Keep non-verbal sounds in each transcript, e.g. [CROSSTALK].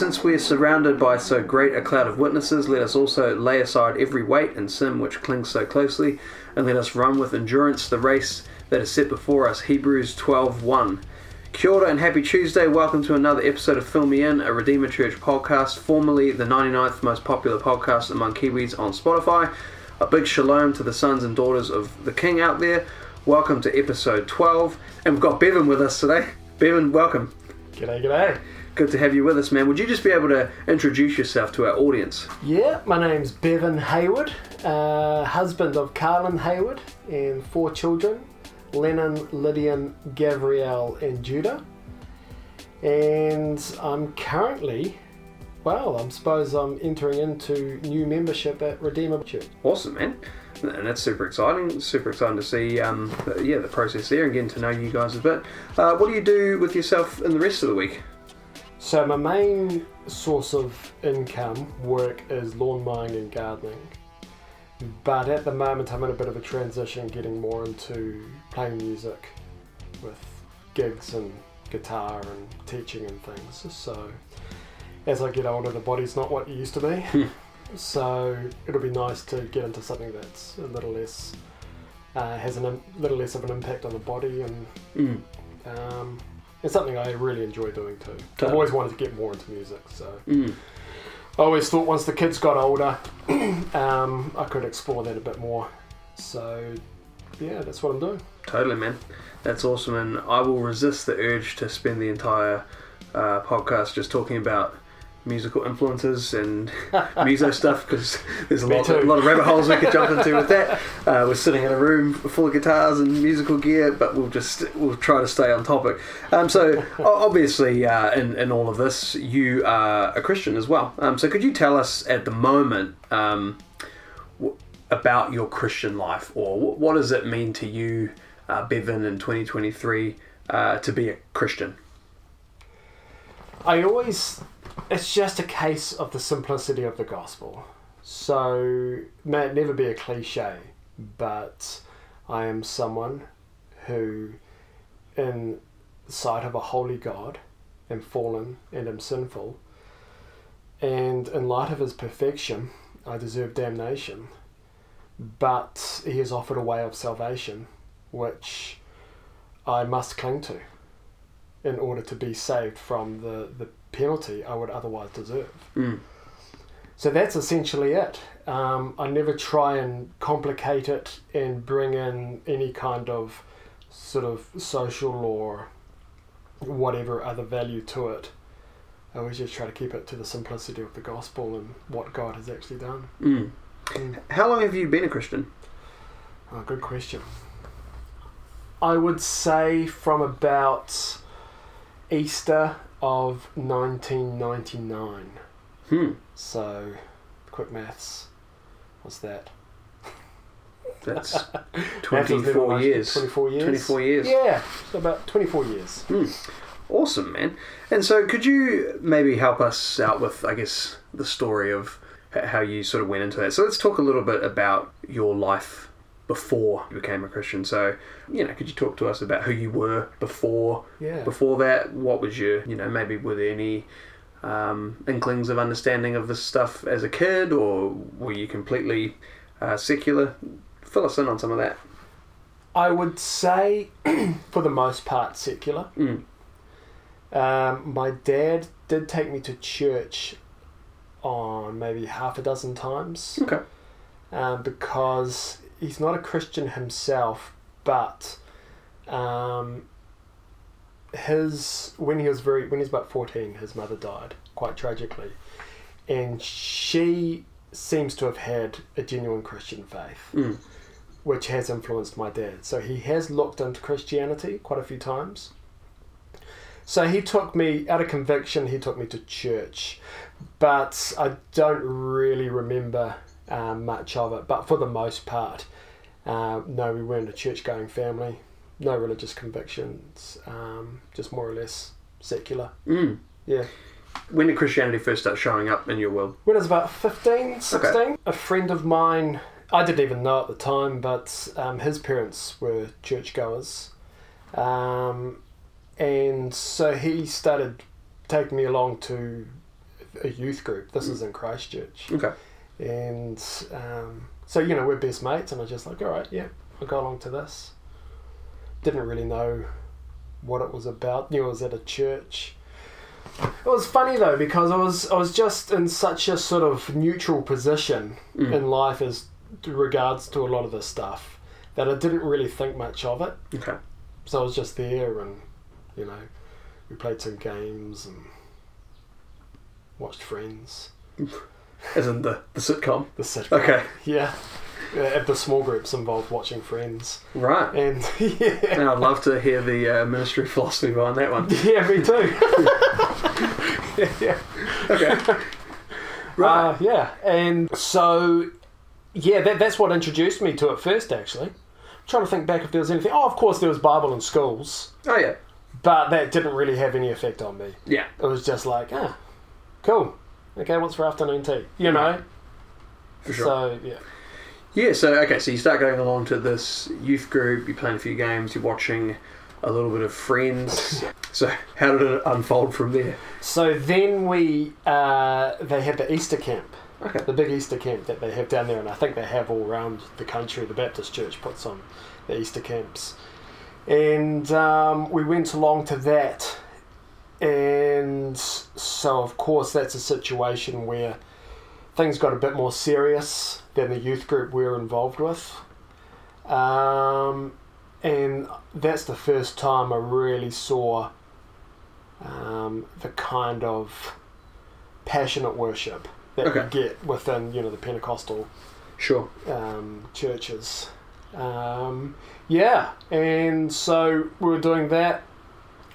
Since we are surrounded by so great a cloud of witnesses, let us also lay aside every weight and sin which clings so closely, and let us run with endurance the race that is set before us. Hebrews 12:1. Kia ora and happy Tuesday. Welcome to another episode of Fill Me In, a Redeemer Church podcast, formerly the 99th most popular podcast among Kiwis on Spotify. A big shalom to the sons and daughters of the King out there. Welcome to episode 12. And we've got Bevin with us today. Bevin, welcome. G'day, g'day. Good to have you with us, man. Would you just be able to introduce yourself to our audience? Yeah, my name's Bevin Hayward, uh, husband of Carlin Hayward, and four children Lennon, Lydian, Gabrielle, and Judah. And I'm currently, well, I suppose I'm entering into new membership at Redeemer Church. Awesome, man. And that's super exciting. Super exciting to see, um, yeah, the process there and getting to know you guys a bit. Uh, what do you do with yourself in the rest of the week? So, my main source of income work is lawn mowing and gardening. But at the moment, I'm in a bit of a transition getting more into playing music with gigs and guitar and teaching and things. So, as I get older, the body's not what it used to be. so, it'll be nice to get into something that's a little less, uh, has a little less of an impact on the body and Mm. um, it's something I really enjoy doing too. I've always wanted to get more into music, so Mm. I always thought once the kids got older, [CLEARS THROAT] um, I could explore that a bit more. So yeah, that's what I'm doing. Totally, man. That's awesome. And I will resist the urge to spend the entire uh, podcast just talking about musical influences and [LAUGHS] muso stuff because there's a lot, a lot of rabbit holes we could jump into with that. [LAUGHS] Uh, we're sitting in a room full of guitars and musical gear, but we'll just we'll try to stay on topic. Um, so [LAUGHS] obviously, uh, in in all of this, you are a Christian as well. Um, so could you tell us at the moment? Um, w- about your Christian life, or wh- what does it mean to you, uh, Bevin, in 2023, uh, to be a Christian? I always, it's just a case of the simplicity of the gospel. So may it never be a cliche, but I am someone who, in sight of a holy God, am fallen and am sinful. And in light of his perfection, I deserve damnation. But he has offered a way of salvation, which I must cling to in order to be saved from the, the penalty I would otherwise deserve. Mm. So that's essentially it. Um, I never try and complicate it and bring in any kind of sort of social or whatever other value to it. I always just try to keep it to the simplicity of the gospel and what God has actually done. Mm. Mm. How long have you been a Christian? Oh, good question. I would say from about Easter of 1999. Hmm. So, quick maths. What's that? That's [LAUGHS] Maths has been 24 almost years. 24 years. 24 years. Yeah, so about 24 years. Hmm. Awesome, man. And so, could you maybe help us out with, I guess, the story of how you sort of went into that? So, let's talk a little bit about your life before you became a Christian. So, you know, could you talk to us about who you were before Yeah. before that? What was your, you know, maybe were there any um, inklings of understanding of this stuff as a kid, or were you completely uh, secular? Fill us in on some of that. I would say, [CLEARS THROAT] for the most part, secular. Mm. Um, my dad did take me to church on maybe half a dozen times. Okay. um, because he's not a Christian himself, but um, his when he was very when he was about fourteen, his mother died quite tragically, and she seems to have had a genuine Christian faith, Mm. which has influenced my dad. So he has looked into Christianity quite a few times. So he took me out of conviction. He took me to church, but I don't really remember um, much of it. But for the most part, uh, no, we weren't a church-going family. No religious convictions. Um, just more or less secular. Mm. Yeah. When did Christianity first start showing up in your world? When I was about 15, 16, a friend of mine, I didn't even know at the time, but um, his parents were churchgoers. Um, and so he started taking me along to a youth group. This is in Christchurch, Okay. And um, so you know we're best mates, and I was just like, all right, yeah, I'll go along to this. Didn't really know what it was about. Knew it was at a church. It was funny though because I was I was just in such a sort of neutral position Mm. in life as regards to a lot of this stuff that I didn't really think much of it. Okay. So I was just there, and you know, we played some games and watched Friends. As in the, the sitcom. The sitcom. Okay. Yeah. Uh, the small groups involved watching Friends, Right. and [LAUGHS] yeah, And I'd love to hear the uh, ministry philosophy behind that one. [LAUGHS] yeah, me too. [LAUGHS] yeah. Okay. Right. Uh, yeah, and so yeah, that, that's what introduced me to it first. Actually, I'm trying to think back if there was anything. Oh, of course, there was Bible in schools, oh yeah. but that didn't really have any effect on me. Yeah. It was just like, ah, cool. Okay, what's for afternoon tea? You know. For sure. So yeah, Yeah, so okay, so you start going along to this youth group, you're playing a few games, you're watching a little bit of Friends. [LAUGHS] so how did it unfold from there? so then we uh, they had the Easter camp, Okay. the big Easter camp that they have down there, and I think they have all around the country. The Baptist Church puts on the Easter camps, and um, we went along to that, and so of course that's a situation where things got a bit more serious than the youth group we were involved with. Um, and that's the first time I really saw um, the kind of passionate worship that Okay. you get within, you know, the Pentecostal Sure. um, churches. Um, yeah, and so we were doing that.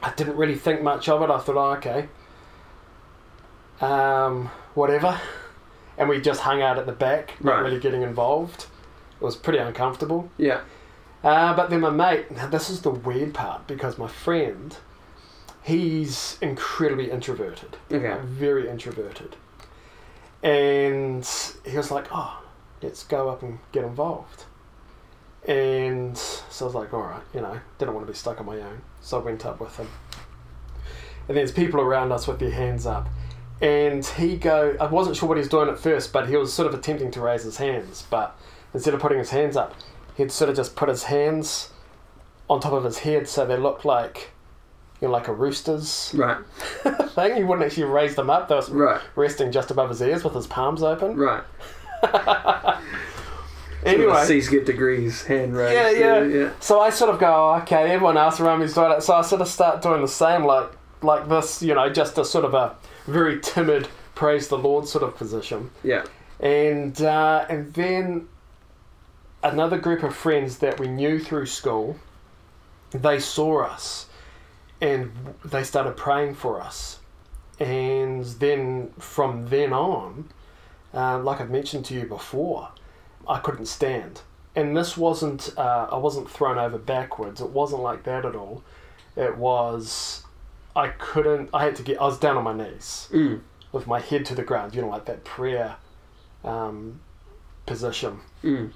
I didn't really think much of it. I thought, oh, okay, um, whatever. And we just hung out at the back, not Right. really getting involved. It was pretty uncomfortable. Yeah. Uh, but then my mate, now this is the weird part because my friend, he's incredibly introverted Okay. very introverted. And he was like, oh, let's go up and get involved. And so I was like, all right, you know, didn't want to be stuck on my own. So I went up with him. And there's people around us with their hands up. And he go, I wasn't sure what he was doing at first, but he was sort of attempting to raise his hands. But instead of putting his hands up, he'd sort of just put his hands on top of his head so they looked like, you know, like a rooster's Right. [LAUGHS] thing. He wouldn't actually raise them up. They were Right. resting just above his ears with his palms open. Right. [LAUGHS] Anyway, C's get degrees, hand raised. Yeah, yeah. yeah. so I sort of go, "Oh, okay, everyone else around me's doing it. So I sort of start doing the same, like like this, you know, just a sort of a very timid praise the Lord sort of position. Yeah. And uh, and then another group of friends that we knew through school, they saw us, and they started praying for us, and then from then on, uh, like I've mentioned to you before, I couldn't stand, and this wasn't uh, I wasn't thrown over backwards. It wasn't like that at all. It was I couldn't. I had to get. I was down on my knees Mm. with my head to the ground. You know, like that prayer um, position Mm.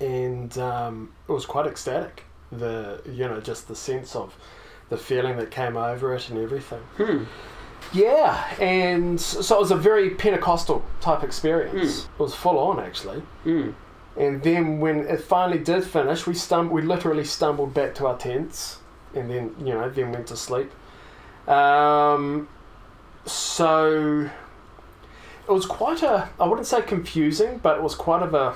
and um, it was quite ecstatic. The you know just the sense of the feeling that came over it and everything. Hmm. Yeah, and so it was a very Pentecostal type experience. It was full on actually. Mm. And then when it finally did finish, we stum- we literally stumbled back to our tents, and then you know then went to sleep. Um, so it was quite a I wouldn't say confusing, but it was quite of a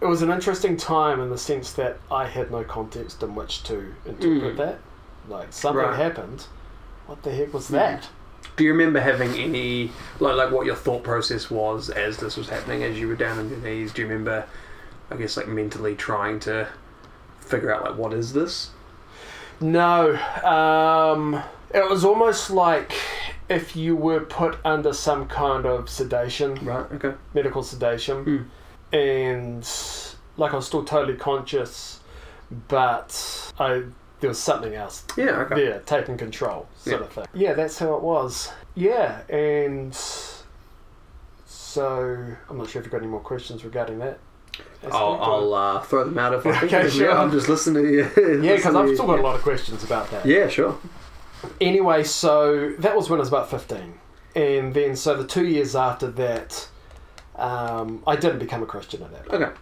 it was an interesting time in the sense that I had no context in which to interpret Mm. that. Like something Right. happened. What the heck was Mm. that? Do you remember having any like like what your thought process was as this was happening as you were down on your knees? Do you remember, I guess, like mentally trying to figure out like what is this? No, um, it was almost like if you were put under some kind of sedation, Right. Okay. medical sedation, and like I was still totally conscious, but I there was something else Yeah. Okay. there taking control, sort Yeah. of thing. Yeah, that's how it was. Yeah, and so I'm not sure if you've got any more questions regarding that. I'll, I'll uh, throw them out if I think Okay, them. Yeah, sure. I'm just listening to you. [LAUGHS] yeah, because I've still got a lot of questions about that. Yeah. Sure. Anyway, so that was when I was about 15. and then so the two years after that, um, I didn't become a Christian at that. point. Okay.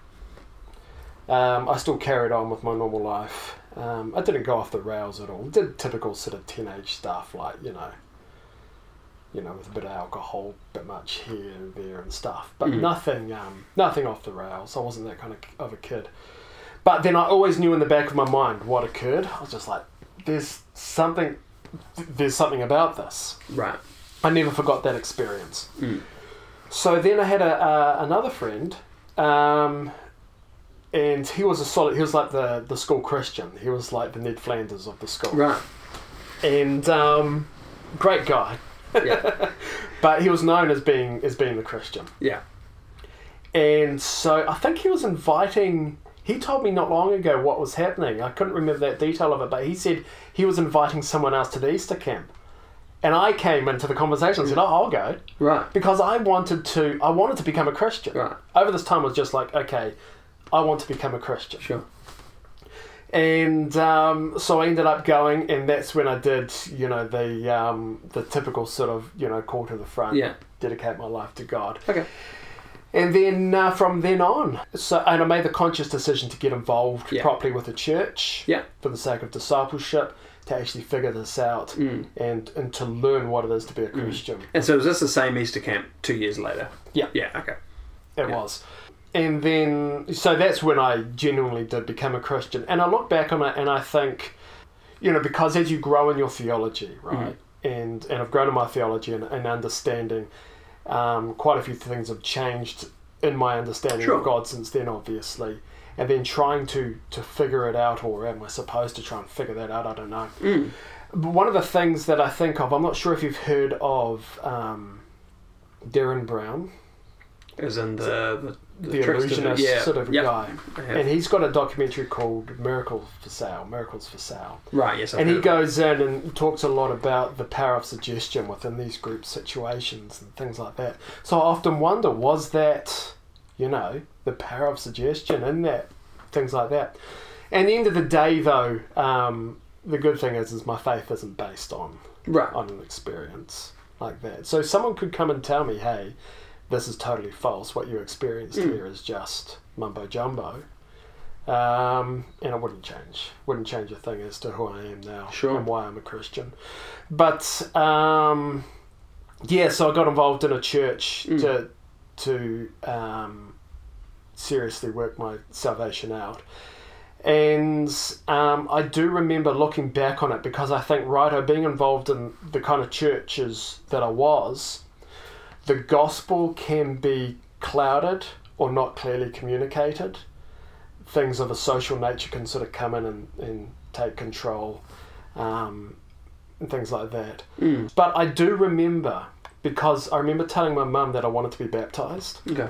Um, I still carried on with my normal life. Um, I didn't go off the rails at all. Did typical sort of teenage stuff like you know, you know, with a bit of alcohol, bit much here and there and stuff, but Mhm. nothing, um, nothing off the rails. I wasn't that kind of, of a kid. But then I always knew in the back of my mind what occurred. I was just like, "There's something, there's something about this." Right. I never forgot that experience. Mm. So then I had a, uh, another friend, um, and he was a solid. He was like the the school Christian. He was like the Ned Flanders of the school, Right. and um, great guy. Yeah. [LAUGHS] But he was known as being as being the Christian, Yeah. and so I think he was inviting. He told me not long ago what was happening. I couldn't remember that detail of it, but he said he was inviting someone else to the Easter camp. And I came into the conversation and said, "Oh, I'll go." Right. because I wanted to I wanted to become a Christian. Right. Over this time I was just like, okay, I want to become a Christian. Sure. And um, so I ended up going and that's when I did, you know, the um, the typical sort of, you know, call to the front, Yeah. dedicate my life to God. Okay. And then uh, from then on, so and I made the conscious decision to get involved Yeah. properly with the church Yeah. for the sake of discipleship, to actually figure this out Mm. and and to learn what it is to be a Christian. And so was this the same Easter camp two years later? Yeah. Yeah. Okay. It Yeah. was. And then, so that's when I genuinely did become a Christian. And I look back on it and I think, you know, because as you grow in your theology, right, and, and I've grown in my theology and, and understanding, um, quite a few things have changed in my understanding Sure. of God since then, obviously. And then trying to, to figure it out, or am I supposed to try and figure that out? I don't know. Mm. But one of the things that I think of, I'm not sure if you've heard of um, Derren Brown. As in the the, the trickster- illusionist yeah. sort of Yep. guy. And he's got a documentary called Miracles for Sale, Miracles for Sale. right. Yes. I've and he goes in and talks a lot about the power of suggestion within these group situations and things like that. So I often wonder, was that, you know, the power of suggestion in that, things like that. And the end of the day, though, um, the good thing is, is my faith isn't based on Right. on an experience like that. So someone could come and tell me, hey, this is totally false. What you experienced Mm. here is just mumbo jumbo. Um, and it wouldn't change. Wouldn't change a thing as to who I am now Sure. and why I'm a Christian. But um, yeah, so I got involved in a church Mm. to to um, seriously work my salvation out. And um, I do remember looking back on it because I think, righto, being involved in the kind of churches that I was, the gospel can be clouded or not clearly communicated. Things of a social nature can sort of come in and, and take control, um, and things like that. Mm. But I do remember because I remember telling my mum that I wanted to be baptized Okay.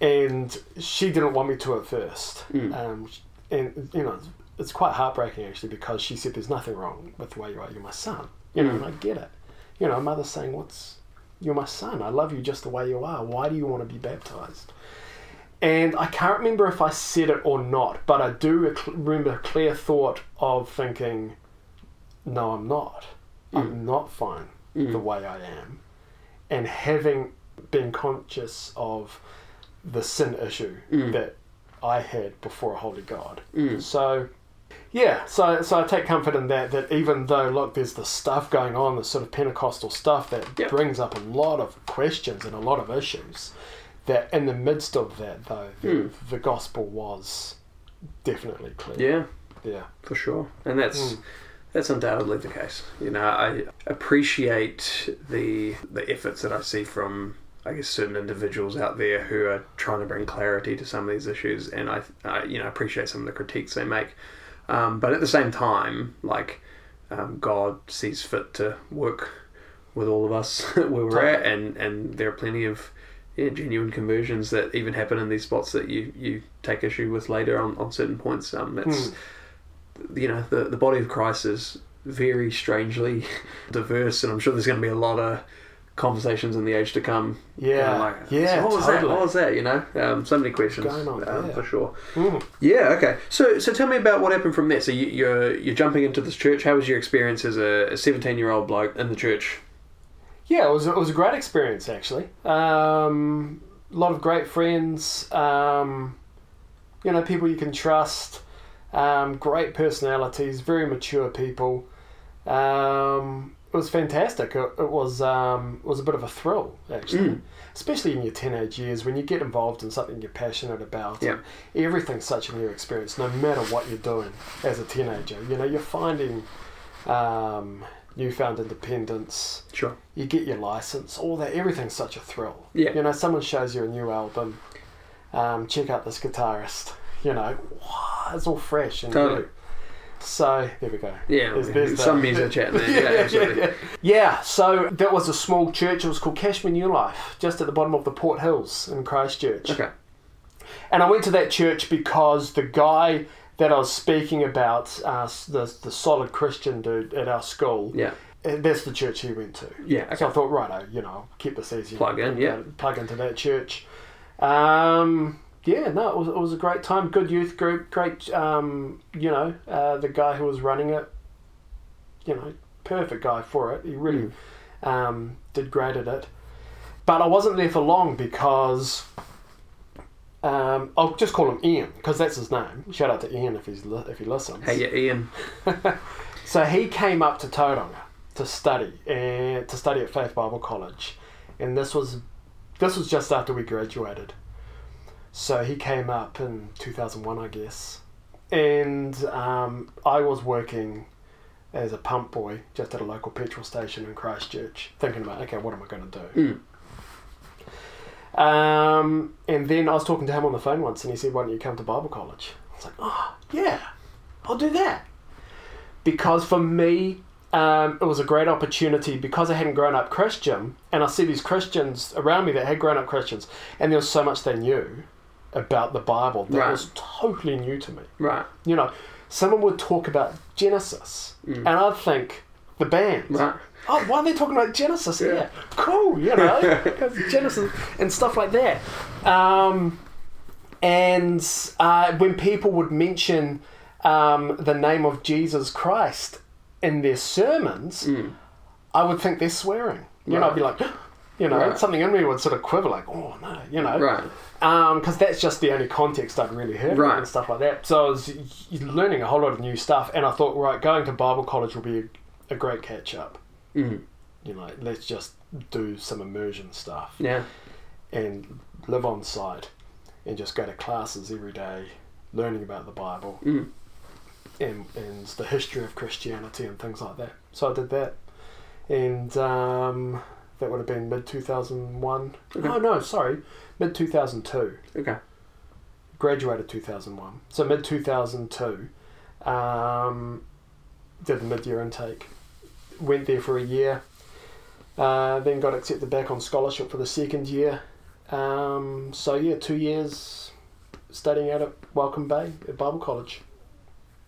and she didn't want me to at first. Mm. Um, and you know, it's quite heartbreaking actually because she said, "There's nothing wrong with the way you are. You're my son." You know, Mm. and I get it. You know, a mother saying, "What's you're my son. I love you just the way you are. Why do you want to be baptized?" And I can't remember if I said it or not, but I do remember a clear thought of thinking, "No, I'm not. I'm not fine Mm. the way I am," and having been conscious of the sin issue Mm. that I had before a holy God. Mm. So, yeah, so so I take comfort in that. That even though look, there's the stuff going on, the sort of Pentecostal stuff that Yep. brings up a lot of questions and a lot of issues. That in the midst of that, though, the, Mm. the gospel was definitely clear. Yeah. Yeah. for sure, and that's Mm. that's undoubtedly the case. You know, I appreciate the the efforts that I see from I guess certain individuals out there who are trying to bring clarity to some of these issues, and I, I you know appreciate some of the critiques they make, um, but at the same time, like um, God sees fit to work with all of us [LAUGHS] where we're at, and and there are plenty of yeah, genuine conversions that even happen in these spots that you, you take issue with later on, on certain points. Um, it's Mm. you know the the body of Christ is very strangely [LAUGHS] diverse, and I'm sure there's going to be a lot of conversations in the age to come. Yeah. Like, yeah. so what was totally. that? What was that? You know, um, so many questions going on um, for sure. Mm. Yeah. Okay. So so tell me about what happened from there. So you, you're you're jumping into this church. How was your experience as a 17 year old bloke in the church? yeah, it was it was a great experience actually. Um, a lot of great friends. Um, you know, people you can trust. Um, great personalities, very mature people. Um, it was fantastic. It, it was um, it was a bit of a thrill actually, Mm. especially in your teenage years when you get involved in something you're passionate about. Yeah. everything's such a new experience, no matter what you're doing as a teenager. You know, you're finding um, newfound independence. Sure. You get your license, all that. Everything's such a thrill. Yeah. You know, someone shows you a new album. Um, check out this guitarist. You know, wow, it's all fresh and Totally. new. So there we go. Yeah, There's- there's some music [LAUGHS] chat there. Yeah, absolutely. yeah. Yeah, so that was a small church. It was called Cashmere New Life, just at the bottom of the Port Hills in Christchurch. Okay. And I went to that church because the guy that I was speaking about, uh, the, the solid Christian dude at our school, Yeah. uh, that's the church he went to. Yeah. So I thought, right, you know, I'll keep this easy. Plug in, yeah. Plug into that church. Um, yeah, no, it was, it was a great time. Good youth group. Great, um, you know, uh, the guy who was running it, you know, perfect guy for it. He really Mm. um, did great at it. But I wasn't there for long because um, I'll just call him Ian because that's his name. Shout out to Ian if he's li- if he listens. Hey, yeah, Ian. [LAUGHS] So he came up to Tauranga to study and to study at Faith Bible College, and this was this was just after we graduated. So he came up in two thousand one, I guess, and um, I was working as a pump boy just at a local petrol station in Christchurch, thinking about okay, what am I going to do? Mm. Um, and then I was talking to him on the phone once, and he said, "Why don't you come to Bible college?" I was like, "Oh, yeah, I'll do that." Because for me, um, it was a great opportunity because I hadn't grown up Christian, and I see these Christians around me that had grown up Christians, and there was so much they knew about the Bible that Right. was totally new to me. Right. You know, someone would talk about Genesis, and I'd think the band. Mm. Right. Oh, why are they talking about Genesis Yeah. Cool, you know, [LAUGHS] Genesis and stuff like that. Um, and uh, when people would mention um, the name of Jesus Christ in their sermons, I would think they're swearing. You know, I'd be like, you know, Right. something in me would sort of quiver, like, oh no, you know, Right. because that's just the only context I'd really heard Right. and stuff like that. So I was learning a whole lot of new stuff, and I thought, right, going to Bible college will be a, a great catch up. Mm. You know, let's just do some immersion stuff Yeah. and live on site and just go to classes every day, learning about the Bible Mm. and, and the history of Christianity and things like that. So I did that, and um, that would have been mid two thousand one. Okay. Oh no, sorry, mid two thousand two. Okay. Graduated two thousand one. So mid two thousand two, um, did the mid year intake. Went there for a year. Uh, then got accepted back on scholarship for the second year. Um, so yeah, two years studying out at Welcome Bay at Bible College.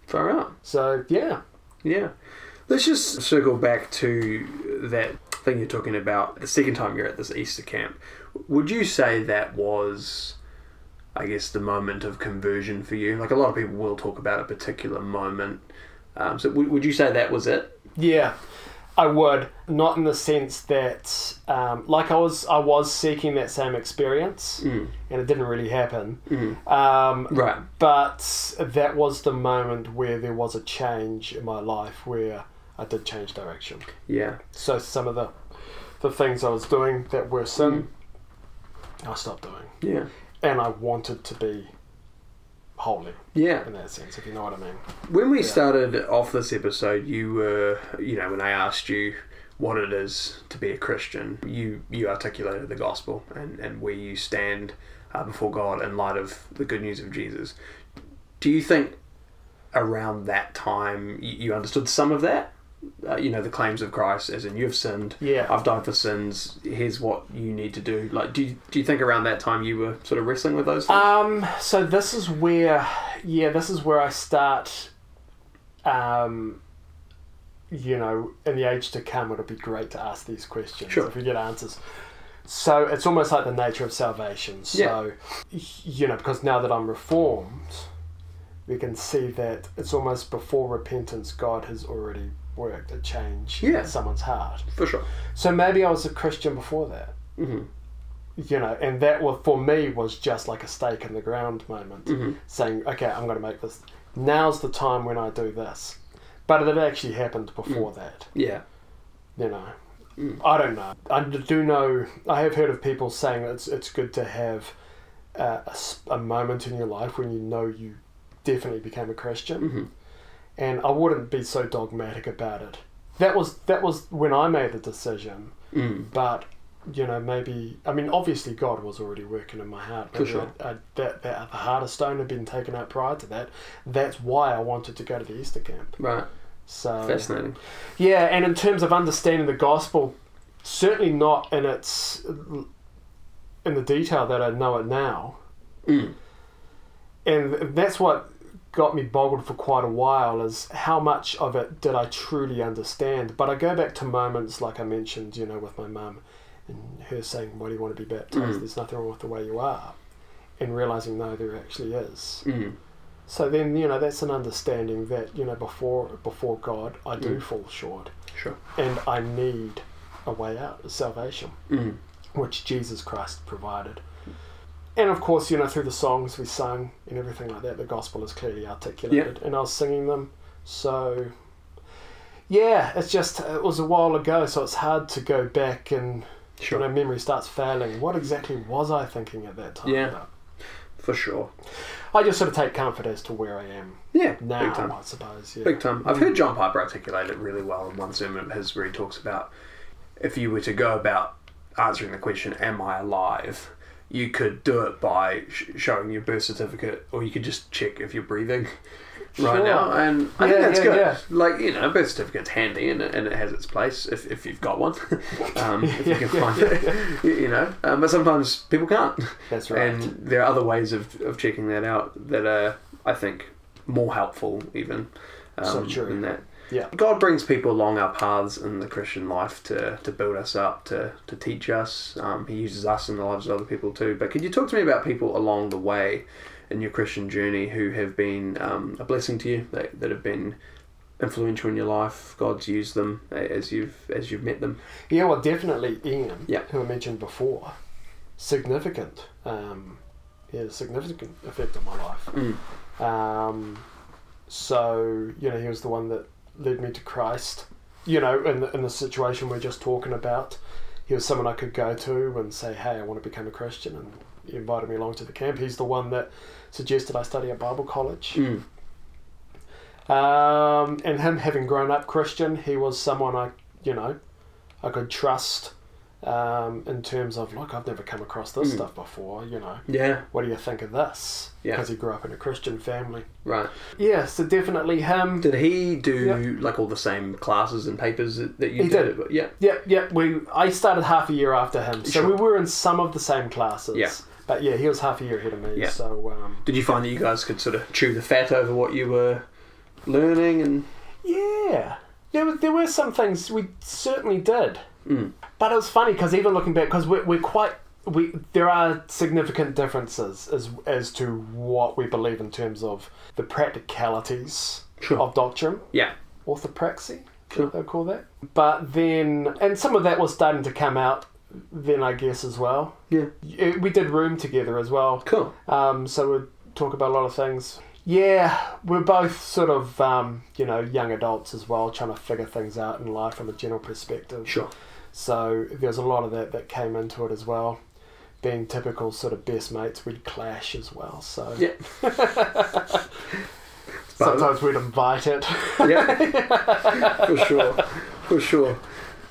Far out. So yeah, Yeah. Let's just circle back to that thing you're talking about. The second time you're at this Easter camp, would you say that was, I guess, the moment of conversion for you? Like a lot of people will talk about a particular moment. Um, so would, would you say that was it? Yeah, I would. Not in the sense that, um, like I was, I was seeking that same experience, Mm. and it didn't really happen. Mm. Um, Right. But that was the moment where there was a change in my life where I did change direction. Yeah. So some of the the things I was doing that were sin, I stopped doing, Yeah. and I wanted to be holy Yeah. in that sense, if you know what I mean. When we Yeah. started off this episode, you were, you know, when I asked you what it is to be a Christian, you you articulated the gospel and, and where you stand uh, before God in light of the good news of Jesus. Do you think around that time you, you understood some of that? Uh, you know, the claims of Christ, as in you've sinned, Yeah. I've died for sins. Here's what you need to do. Like, do you, do you think around that time you were sort of wrestling with those things? Um, so this is where, yeah, this is where I start. Um, you know, in the age to come, it'll be great to ask these questions Sure. if we get answers. So it's almost like the nature of salvation. So, you know, because now that I'm reformed, we can see that it's almost before repentance, God has already work to change Yeah. someone's heart. For sure. So maybe I was a Christian before that. hmm you know, and that was for me was just like a stake in the ground moment, Mhm. saying, okay, I'm going to make this. Now's the time when I do this. But it had actually happened before that, Yeah. you know. Mm. I don't know. I do know. I have heard of people saying it's it's good to have uh, a, a moment in your life when you know you definitely became a Christian, hmm and I wouldn't be so dogmatic about it. That was that was when I made the decision Mm. but you know maybe I mean obviously God was already working in my heart. For sure. I, I, that that the heart of stone had been taken out prior to that. That's why I wanted to go to the Easter camp. Right. So Fascinating. yeah, and in terms of understanding the gospel, certainly not in its in the detail that I know it now, Mm. and that's what got me boggled for quite a while is how much of it did I truly understand. But I go back to moments like I mentioned, you know, with my mum and her saying, "Why do you want to be baptized? Mm. There's nothing wrong with the way you are," and realizing no, there actually is. Mm. So then, you know, that's an understanding that you know before before God, I do Mm. fall short, Sure. and I need a way out, salvation Mm. which Jesus Christ provided. And of course, you know, through the songs we sung and everything like that, the gospel is clearly articulated, and I was singing them. So, yeah, it's just, it was a while ago, so it's hard to go back and, Sure. you know, memory starts failing. What exactly was I thinking at that time? Yeah. about? For sure. I just sort of take comfort as to where I am Yeah. now, Big time. I suppose. Yeah. Big time. I've mm. heard John Piper articulate it really well in one sermon of his where he talks about if you were to go about answering the question, Am I alive? You could do it by sh- showing your birth certificate or you could just check if you're breathing right Sure. now. And I Yeah, think that's yeah, good. yeah. Like, you know, birth certificate's handy and it, and it has its place if, if you've got one. [LAUGHS] um, if you can [LAUGHS] find it, [LAUGHS] you you know. Um, but sometimes people can't. That's right. And there are other ways of, of checking that out that are, I think, more helpful even um, So true. than that. Yeah. God brings people along our paths in the Christian life to, to build us up, to, to teach us. Um, he uses us in the lives of other people too. But could you talk to me about people along the way in your Christian journey who have been um, a blessing to you, that, that have been influential in your life? God's used them as you've as you've met them. Yeah, well, definitely Ian, Yeah. who I mentioned before, significant. Um, he had a significant effect on my life. Mm. Um, so you know, he was the one that led me to Christ. You know, in the, in the situation we're just talking about, he was someone I could go to and say, "Hey, I want to become a Christian," and he invited me along to the camp. He's the one that suggested I study at Bible college. Mm. Um, and him having grown up Christian, he was someone I, you know, I could trust um, in terms of, look, I've never come across this Mm. stuff before, you know, Yeah, what do you think of this? Yeah. Because he grew up in a Christian family. right. Yeah, so definitely him. Did he do Yeah. like all the same classes and papers that, that you He did? did. Yeah. Yep, yep. We I started half a year after him, so Sure. we were in some of the same classes. Yeah. But yeah, he was half a year ahead of me. Yeah. So um, Did you find that you guys could sort of chew the fat over what you were learning and? yeah, there were there were some things we certainly did. Mm. But it was funny because even looking back, because we're, we're quite we there are significant differences as as to what we believe in terms of the practicalities Sure. of doctrine, Yeah. orthopraxy, Sure. they'll call that. But then, and some of that was starting to come out then, I guess as well. Yeah. We did room together as well, Cool. um, so we'd talk about a lot of things. Yeah, we're both sort of um, you know young adults as well, trying to figure things out in life from a general perspective. Sure. So there's a lot of that that came into it as well. Being typical sort of best mates, we'd clash as well. So Yeah. [LAUGHS] sometimes we'd invite it. [LAUGHS] Yeah. For sure. For sure.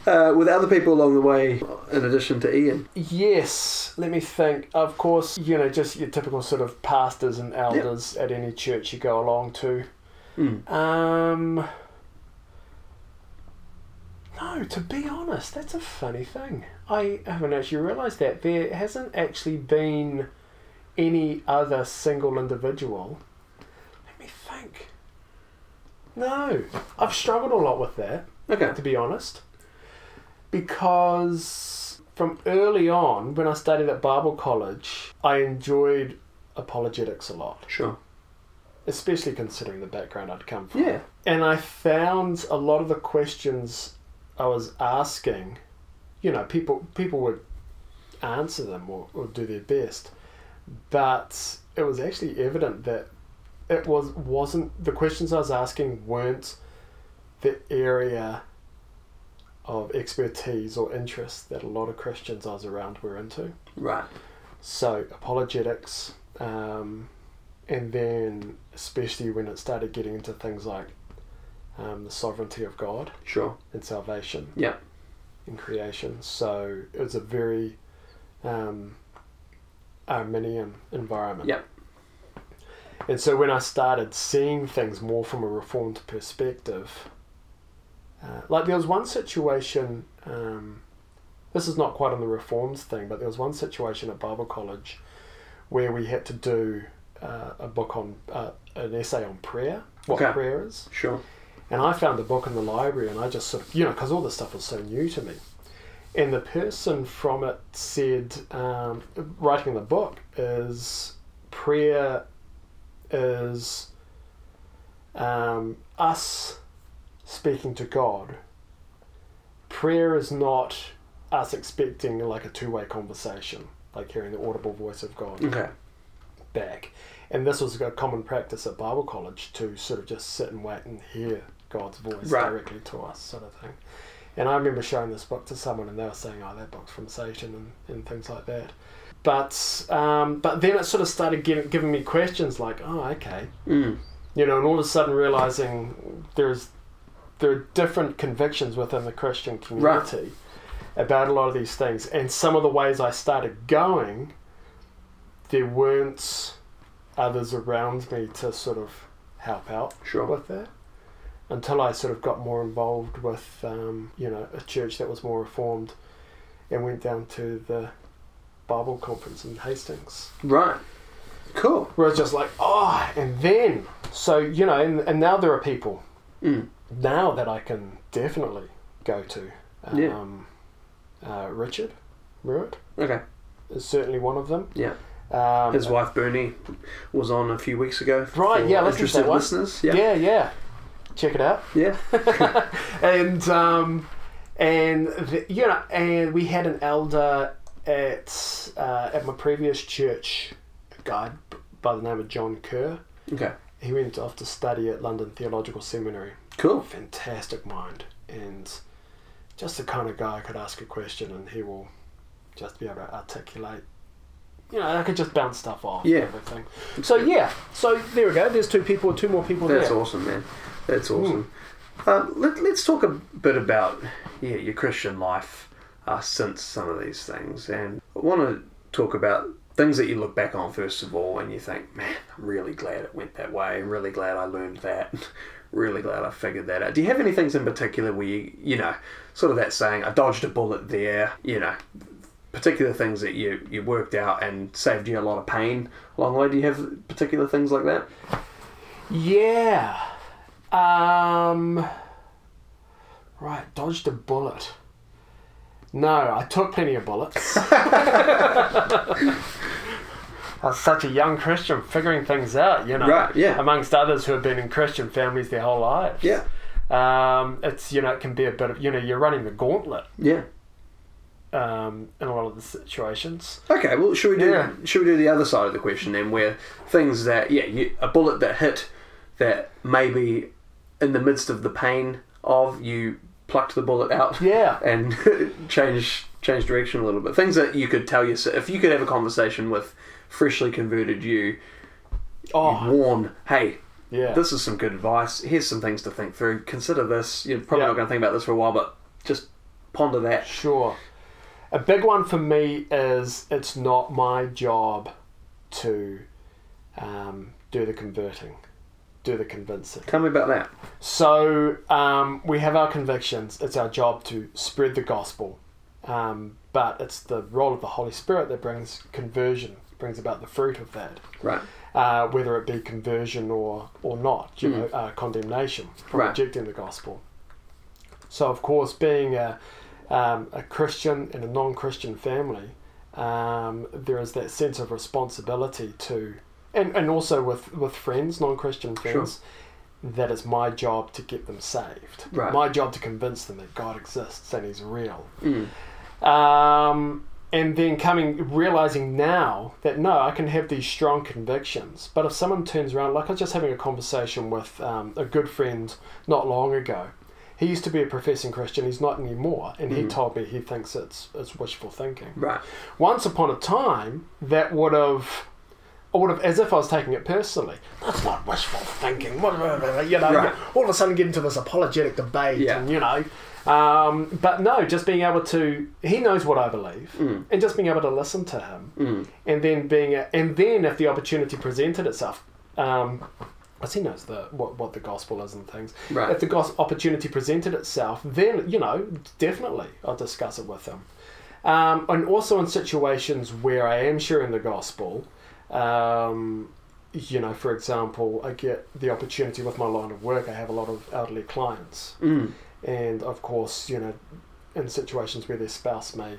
Uh, with other people along the way, in addition to Ian. yes, let me think. Of course, you know, just your typical sort of pastors and elders at any church you go along to. Mm. Um, no, to be honest, that's a funny thing. I haven't actually realised that. There hasn't actually been any other single individual. Let me think. No, I've struggled a lot with that, Okay. to be honest. Because from early on, when I studied at Bible college, I enjoyed apologetics a lot. Sure. especially considering the background I'd come from. Yeah. And I found a lot of the questions I was asking, you know, people people would answer them or, or do their best, but it was actually evident that it was wasn't the questions I was asking weren't the area of expertise or interest that a lot of Christians I was around were into. Right. So apologetics, um, and then especially when it started getting into things like um, the sovereignty of God Sure. and salvation Yeah. and creation. So it was a very um, Arminian environment. Yep. And so when I started seeing things more from a reformed perspective, uh, like there was one situation, um, this is not quite on the reforms thing, but there was one situation at Bible college where we had to do uh, a book on, uh, an essay on prayer, what Okay. prayer is. Sure. And I found the book in the library, and I just sort of, you know, because all this stuff was so new to me. And the person from it said, um, writing the book is prayer is um, us speaking to God. Prayer is not us expecting like a two way conversation, like hearing the audible voice of God Okay. back. And this was a common practice at Bible college to sort of just sit and wait and hear God's voice Right. directly to us, sort of thing. And I remember showing this book to someone, and they were saying, "Oh, that book's from Satan," and, and things like that. But um, but then it sort of started giving, giving me questions like, "Oh, okay," Mm. you know, and all of a sudden realizing there's there are different convictions within the Christian community about a lot of these things, and some of the ways I started going, there weren't others around me to sort of help out Sure. with that until I sort of got more involved with um, you know a church that was more reformed and went down to the Bible conference in Hastings Right. Cool. where it's just like oh and then so you know and, and now there are people Mm. now that I can definitely go to Yeah. um, uh, Richard Merritt Okay. is certainly one of them Yeah. um, His wife Bernie was on a few weeks ago. Right, yeah, listen to Interested that one. listeners. Yeah. yeah yeah check it out Yeah. [LAUGHS] and um, and the, you know, and we had an elder at uh, at my previous church, a guy by the name of John Kerr. Okay. He went off to study at London Theological Seminary. Cool. Fantastic mind, and just the kind of guy I could ask a question and he will just be able to articulate. You know, I could just bounce stuff off. Yeah. Everything. So yeah. So there we go. There's two people. Two more people That's there. awesome, man. That's awesome. Um, let, let's talk a bit about yeah your Christian life uh, since some of these things, and I want to talk about things that you look back on first of all, and you think, man, I'm really glad it went that way. I'm really glad I learned that. [LAUGHS] really glad I figured that out. Do you have any things in particular where you, you know, sort of that saying, I dodged a bullet there, you know, particular things that you, you worked out and saved you a lot of pain along the way? Do you have particular things like that? Yeah. Um. Right, dodged a bullet. No, I took plenty of bullets. [LAUGHS] I was such a young Christian figuring things out, you know. Right, yeah. Amongst others who have been in Christian families their whole lives. Yeah. Um, it's, you know, it can be a bit of, you know, you're running the gauntlet Yeah. um, in a lot of the situations. Okay, well, should we do Yeah. should we do the other side of the question then, where things that yeah, you, a bullet that hit that maybe in the midst of the pain of you plucked the bullet out Yeah. [LAUGHS] and [LAUGHS] change change direction a little bit. Things that you could tell yourself if you could have a conversation with freshly converted you, Oh, warn, hey, yeah. this is some good advice. Here's some things to think through. Consider this. You're probably Yeah. not going to think about this for a while, but just ponder that. Sure. A big one for me is it's not my job to um, do the converting, do the convincing. Tell me about that. So um, we have our convictions. It's our job to spread the gospel, um, but it's the role of the Holy Spirit that brings conversion, brings about the fruit of that, Right. uh, whether it be conversion or or not, you know, uh, condemnation for Right. rejecting the gospel. So of course, being a um, a Christian in a non-Christian family, um, there is that sense of responsibility to and and also with with friends, non-Christian friends, that it's my job to get them saved. Right. My job to convince them that God exists and He's real. Mm. Um, and then coming realizing now that no, I can have these strong convictions. But if someone turns around, like I was just having a conversation with um, a good friend not long ago. He used to be a professing Christian. He's not anymore, and he Mhm. told me he thinks it's it's wishful thinking Right. once upon a time that would have I would have as if I was taking it personally. That's not wishful thinking. You know, Right. all of a sudden get into this apologetic debate, Yeah. and you know. Um, but no, just being able to, he knows what I believe, Mm. and just being able to listen to him, Mm. and then being, a, and then if the opportunity presented itself, um, as he knows the what, what the gospel is and things. Right. If the gos- opportunity presented itself, then you know definitely I'll discuss it with him. Um, and also in situations where I am sharing the gospel, um, you know, for example, I get the opportunity with my line of work. I have a lot of elderly clients, Mm. and of course, you know, in situations where their spouse may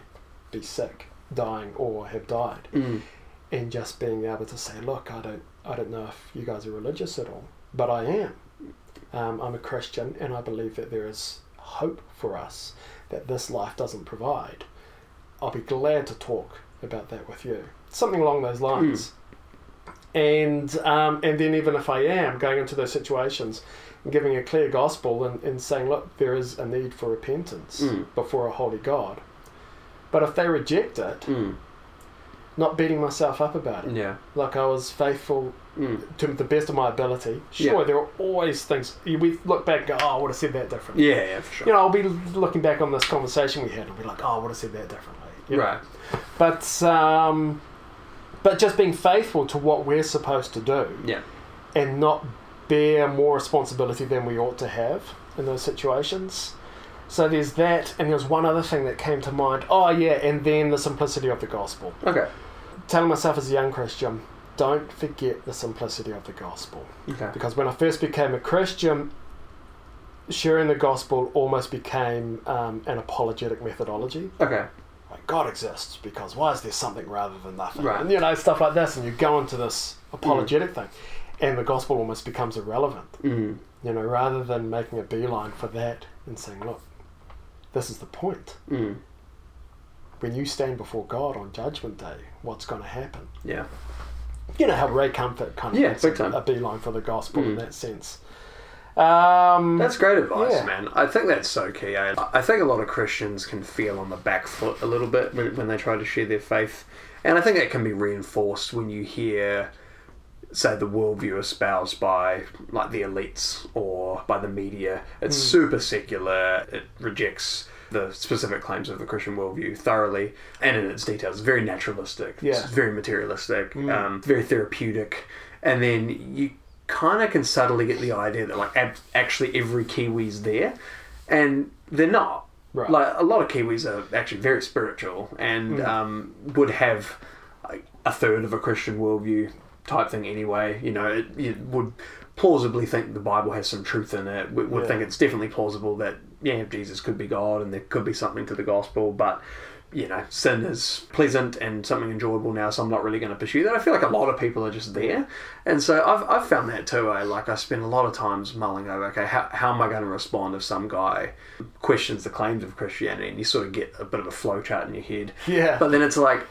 be sick, dying, or have died, Mm. and just being able to say, look, I don't, I don't know if you guys are religious at all, but I am. Um, I'm a Christian, and I believe that there is hope for us that this life doesn't provide. I'll be glad to talk about that with you. Something along those lines. And um, and then even if I am going into those situations and giving a clear gospel and, and saying, look, there is a need for repentance Mm. before a holy God. But if they reject it, Mm. not beating myself up about it. Yeah. Like I was faithful Mm. to the best of my ability. Sure, Yeah. there are always things we look back and go, oh, I would have said that differently. Yeah, yeah, for sure. You know, I'll be looking back on this conversation we had and be like, oh, I would have said that differently. you know. right. But um, but just being faithful to what we're supposed to do Yeah. and not bear more responsibility than we ought to have in those situations. So there's that, and there's one other thing that came to mind. Oh yeah, and then the simplicity of the gospel. Okay. Telling myself as a young Christian, don't forget the simplicity of the gospel. Okay. Because when I first became a Christian, sharing the gospel almost became um, an apologetic methodology. Okay. God exists because why is there something rather than nothing? Right. And you know stuff like this, and you go into this apologetic thing, and the gospel almost becomes irrelevant. Mm. You know, rather than making a beeline for that and saying, look, this is the point. Mm. When you stand before God on Judgment Day, what's going to happen? Yeah. You know how Ray Comfort kind of Yeah, makes big a, time. a beeline for the gospel in Mm. that sense. Um, That's great advice, Yeah. man. I think that's so key. I, I think a lot of Christians can feel on the back foot a little bit when, when they try to share their faith. And I think that can be reinforced when you hear, say, the worldview espoused by like the elites or by the media. It's Hmm. super secular. It rejects the specific claims of the Christian worldview thoroughly and in its details. It's very naturalistic. Yeah. It's very materialistic. Mm. Um, very therapeutic. And then you kind of can subtly get the idea that like ab- actually every Kiwi's there, and they're not. Right. Like a lot of Kiwis are actually very spiritual and Mm. um, would have like, a third of a Christian worldview type thing anyway. You know, it, you would plausibly think the Bible has some truth in it. We would Yeah. think it's definitely plausible that yeah, Jesus could be God and there could be something to the gospel, but you know, sin is pleasant and something enjoyable now, so I'm not really going to pursue that. I feel like a lot of people are just there. And so I've, I've found that too. I like I spend a lot of times mulling over, okay, how, how am I going to respond if some guy questions the claims of Christianity and you sort of get a bit of a flow chart in your head. Yeah. But then it's like,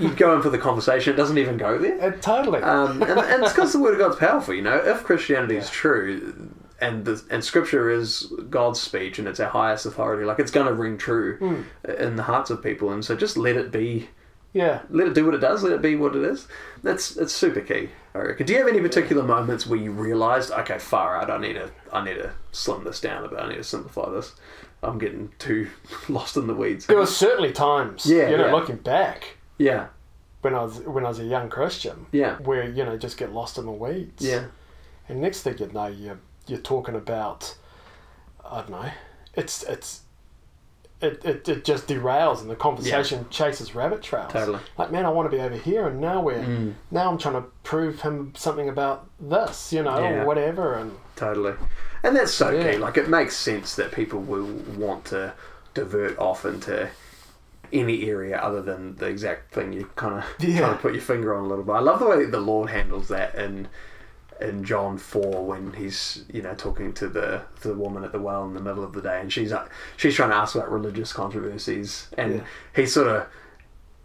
you go in for the conversation, it doesn't even go there. Uh, totally. Um, and, and it's because the word of God's powerful, you know. If Christianity is true, and the, and Scripture is God's speech, and it's our highest authority, like it's going to ring true Hmm. in the hearts of people, and so just let it be, yeah. let it do what it does, let it be what it is. That's it's super key. I reckon. Do you have any particular moments where you realised, okay, far out, I need to, I need to slim this down a bit, I need to simplify this. I'm getting too [LAUGHS] lost in the weeds. There were certainly times, Yeah, you know, yeah. looking back Yeah, when I was when I was a young Christian, yeah, where you know just get lost in the weeds. yeah, And next thing you know, you're you're talking about, I don't know, it's it's. It, it, it just derails and the conversation chases rabbit trails. Totally. Like, man, I want to be over here, and now we're Mm. now I'm trying to prove him something about this, you know, Yeah. or whatever. And Totally. And that's so Yeah. key. Like, it makes sense that people will want to divert off into any area other than the exact thing you kind of Yeah. trying to put your finger on a little bit. I love the way the Lord handles that in in John four when he's you know talking to the the woman at the well in the middle of the day and she's like she's trying to ask about religious controversies and Yeah. he sort of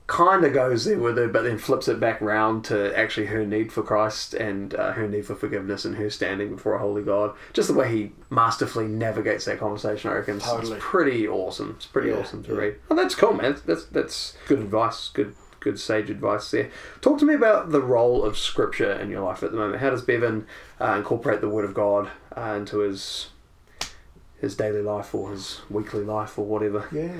kind of goes there with her but then flips it back round to actually her need for Christ and uh, her need for forgiveness and her standing before a holy God just the way he masterfully navigates that conversation I reckon Totally. it's pretty awesome it's pretty Yeah, awesome to yeah. read oh that's cool man that's that's good advice good good sage advice there. Talk to me about the role of scripture in your life at the moment. How does Bevin uh, incorporate the Word of God uh, into his his daily life or his weekly life or whatever? Yeah.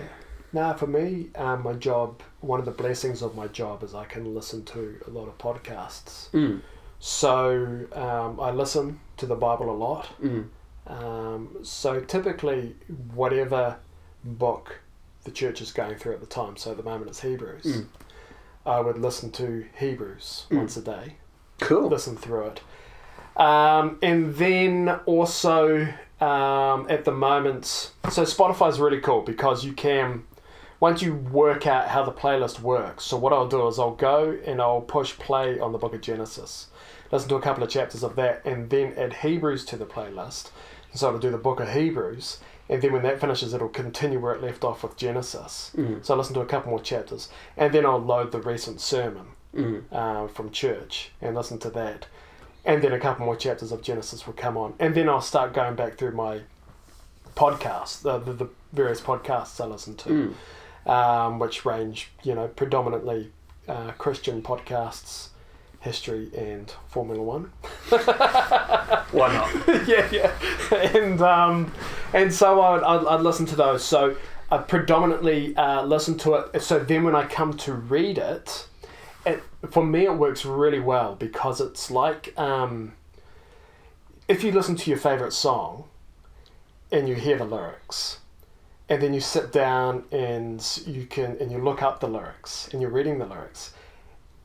Now, for me, um, my job, one of the blessings of my job is I can listen to a lot of podcasts. Mm. So um, I listen to the Bible a lot. Mm. Um, so typically, whatever book the church is going through at the time, so at the moment it's Hebrews, Mm. I would listen to Hebrews Mm. once a day, Cool. listen through it. Um, and then also um, at the moment, so Spotify is really cool because you can, once you work out how the playlist works, so what I'll do is I'll go and I'll push play on the book of Genesis, listen to a couple of chapters of that, and then add Hebrews to the playlist. So I'll do the book of Hebrews, and then when that finishes, it'll continue where it left off with Genesis. Mm. So I listen to a couple more chapters, and then I'll load the recent sermon Mm. uh, from church and listen to that. And then a couple more chapters of Genesis will come on. And then I'll start going back through my podcasts, the, the, the various podcasts I listen to, Mm. um, which range, you know, predominantly uh, Christian podcasts, history, and Formula One. [LAUGHS] Why not? [LAUGHS] yeah, yeah. And um, and so I'd, I'd, I'd listen to those. So I predominantly uh, listen to it. So then when I come to read it, it for me it works really well because it's like um, if you listen to your favorite song and you hear the lyrics. And then you sit down and you can and you look up the lyrics and you're reading the lyrics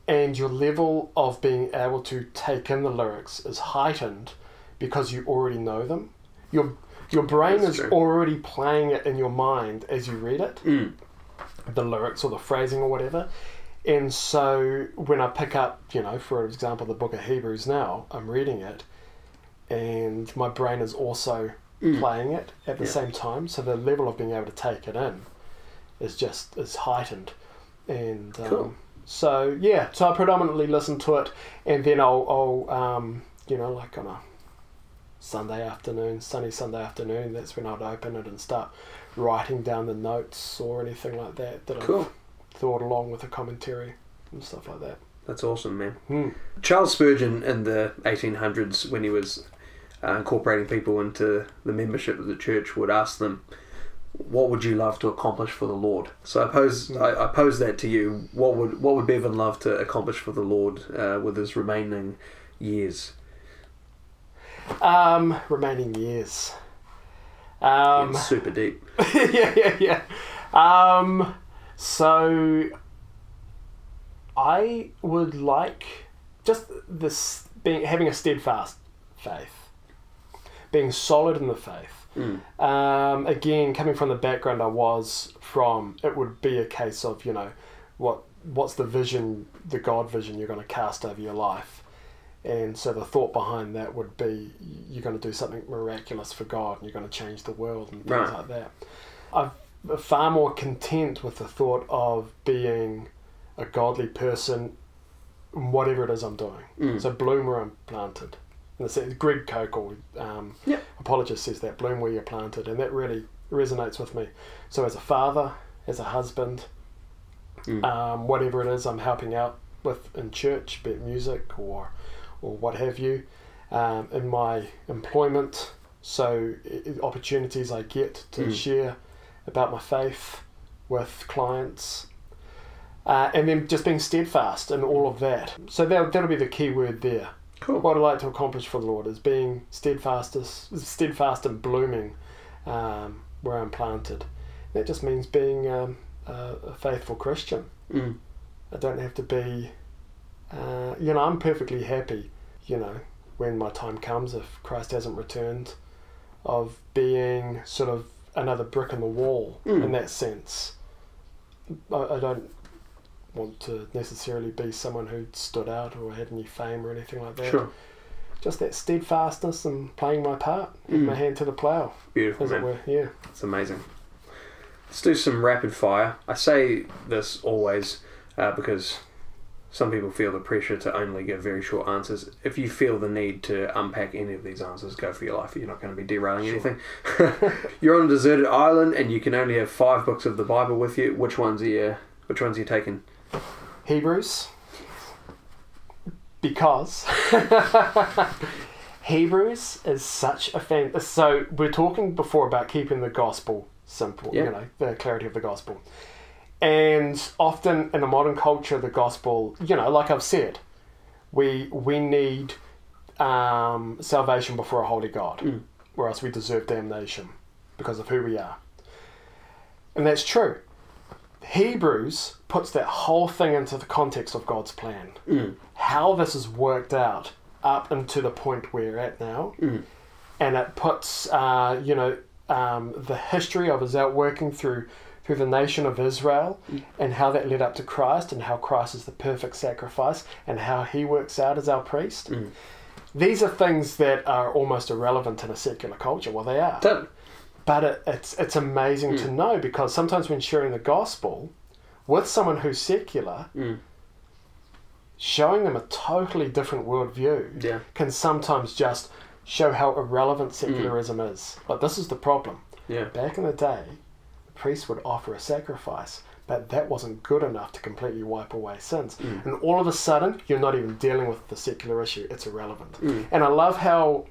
and your level of being able to take in the lyrics is heightened because you already know them. Your your brain That's is true. already playing it in your mind as you read it, Mm. the lyrics or the phrasing or whatever. And so when I pick up, you know, for example, the book of Hebrews now, I'm reading it, and my brain is also Mm. playing it at the Yeah. same time. So the level of being able to take it in is just is heightened. And um, Cool. so yeah, so I predominantly listen to it, and then I'll, I'll um, you know, like on a Sunday afternoon, sunny Sunday afternoon, that's when I'd open it and start writing down the notes or anything like that that Cool. I've thought along with a commentary and stuff like that. That's awesome, man. Hmm. Charles Spurgeon in the 1800s, when he was uh, incorporating people into the membership of the church, would ask them, "What would you love to accomplish for the Lord?" So I pose, Hmm. I, I pose that to you. What would what would Bevin love to accomplish for the Lord uh, with his remaining years? Um, remaining years. Um, it's super deep. [LAUGHS] yeah, yeah, yeah. Um, so I would like just this being having a steadfast faith, being solid in the faith. Mm. Um, again, coming from the background I was from, it would be a case of you know, what what's the vision, the God vision you're going to cast over your life, and so the thought behind that would be you're going to do something miraculous for God, and you're going to change the world and things Right. like that. I'm far more content with the thought of being a godly person, whatever it is I'm doing. Mm. So bloom where I'm planted. And it's, Greg Koukl, um, Yep. apologist, says that bloom where you're planted, and that really resonates with me. So as a father, as a husband, Mm. um, whatever it is I'm helping out with in church, be it music or or what have you, um, in my employment. So i- i- opportunities I get to Mm. share about my faith with clients. Uh, and then just being steadfast in all of that. So that, that'll be the key word there. Cool. What I'd like to accomplish for the Lord is being steadfast, steadfast and blooming um, where I'm planted. That just means being um, a, a faithful Christian. Mm. I don't have to be, uh, you know, I'm perfectly happy, you know, when my time comes, if Christ hasn't returned, of being sort of another brick in the wall Mm. in that sense. I, I don't want to necessarily be someone who stood out or had any fame or anything like that. Sure. Just that steadfastness and playing my part, Mm. my hand to the plough, Beautiful, as it man. were. Yeah. It's amazing. Let's do some rapid fire. I say this always uh, because some people feel the pressure to only give very short answers. If you feel the need to unpack any of these answers, go for your life. You're not going to be derailing anything. [LAUGHS] You're on a deserted island and you can only have five books of the Bible with you. Which ones are you? Which ones are you taking? Hebrews. Because [LAUGHS] Hebrews is such a fan. So we're talking before about keeping the gospel simple, Yeah. you know, the clarity of the gospel. And often in a modern culture, the gospel, you know, like I've said, we we need um, salvation before a holy God, Mm. or else we deserve damnation because of who we are. And that's true. Hebrews puts that whole thing into the context of God's plan. Mm. How this is worked out up into the point we're at now. Mm. And it puts, uh, you know, um, the history of his outworking through through the nation of Israel and how that led up to Christ and how Christ is the perfect sacrifice and how he works out as our priest. Mm. These are things that are almost irrelevant in a secular culture. Well, they are. Totally. But it, it's it's amazing to know because sometimes when sharing the gospel with someone who's secular, Mm. showing them a totally different worldview Yeah. can sometimes just show how irrelevant secularism is. But this is the problem. Yeah. Back in the day, the priest would offer a sacrifice, but that wasn't good enough to completely wipe away sins. And all of a sudden, you're not even dealing with the secular issue. It's irrelevant. And I love how,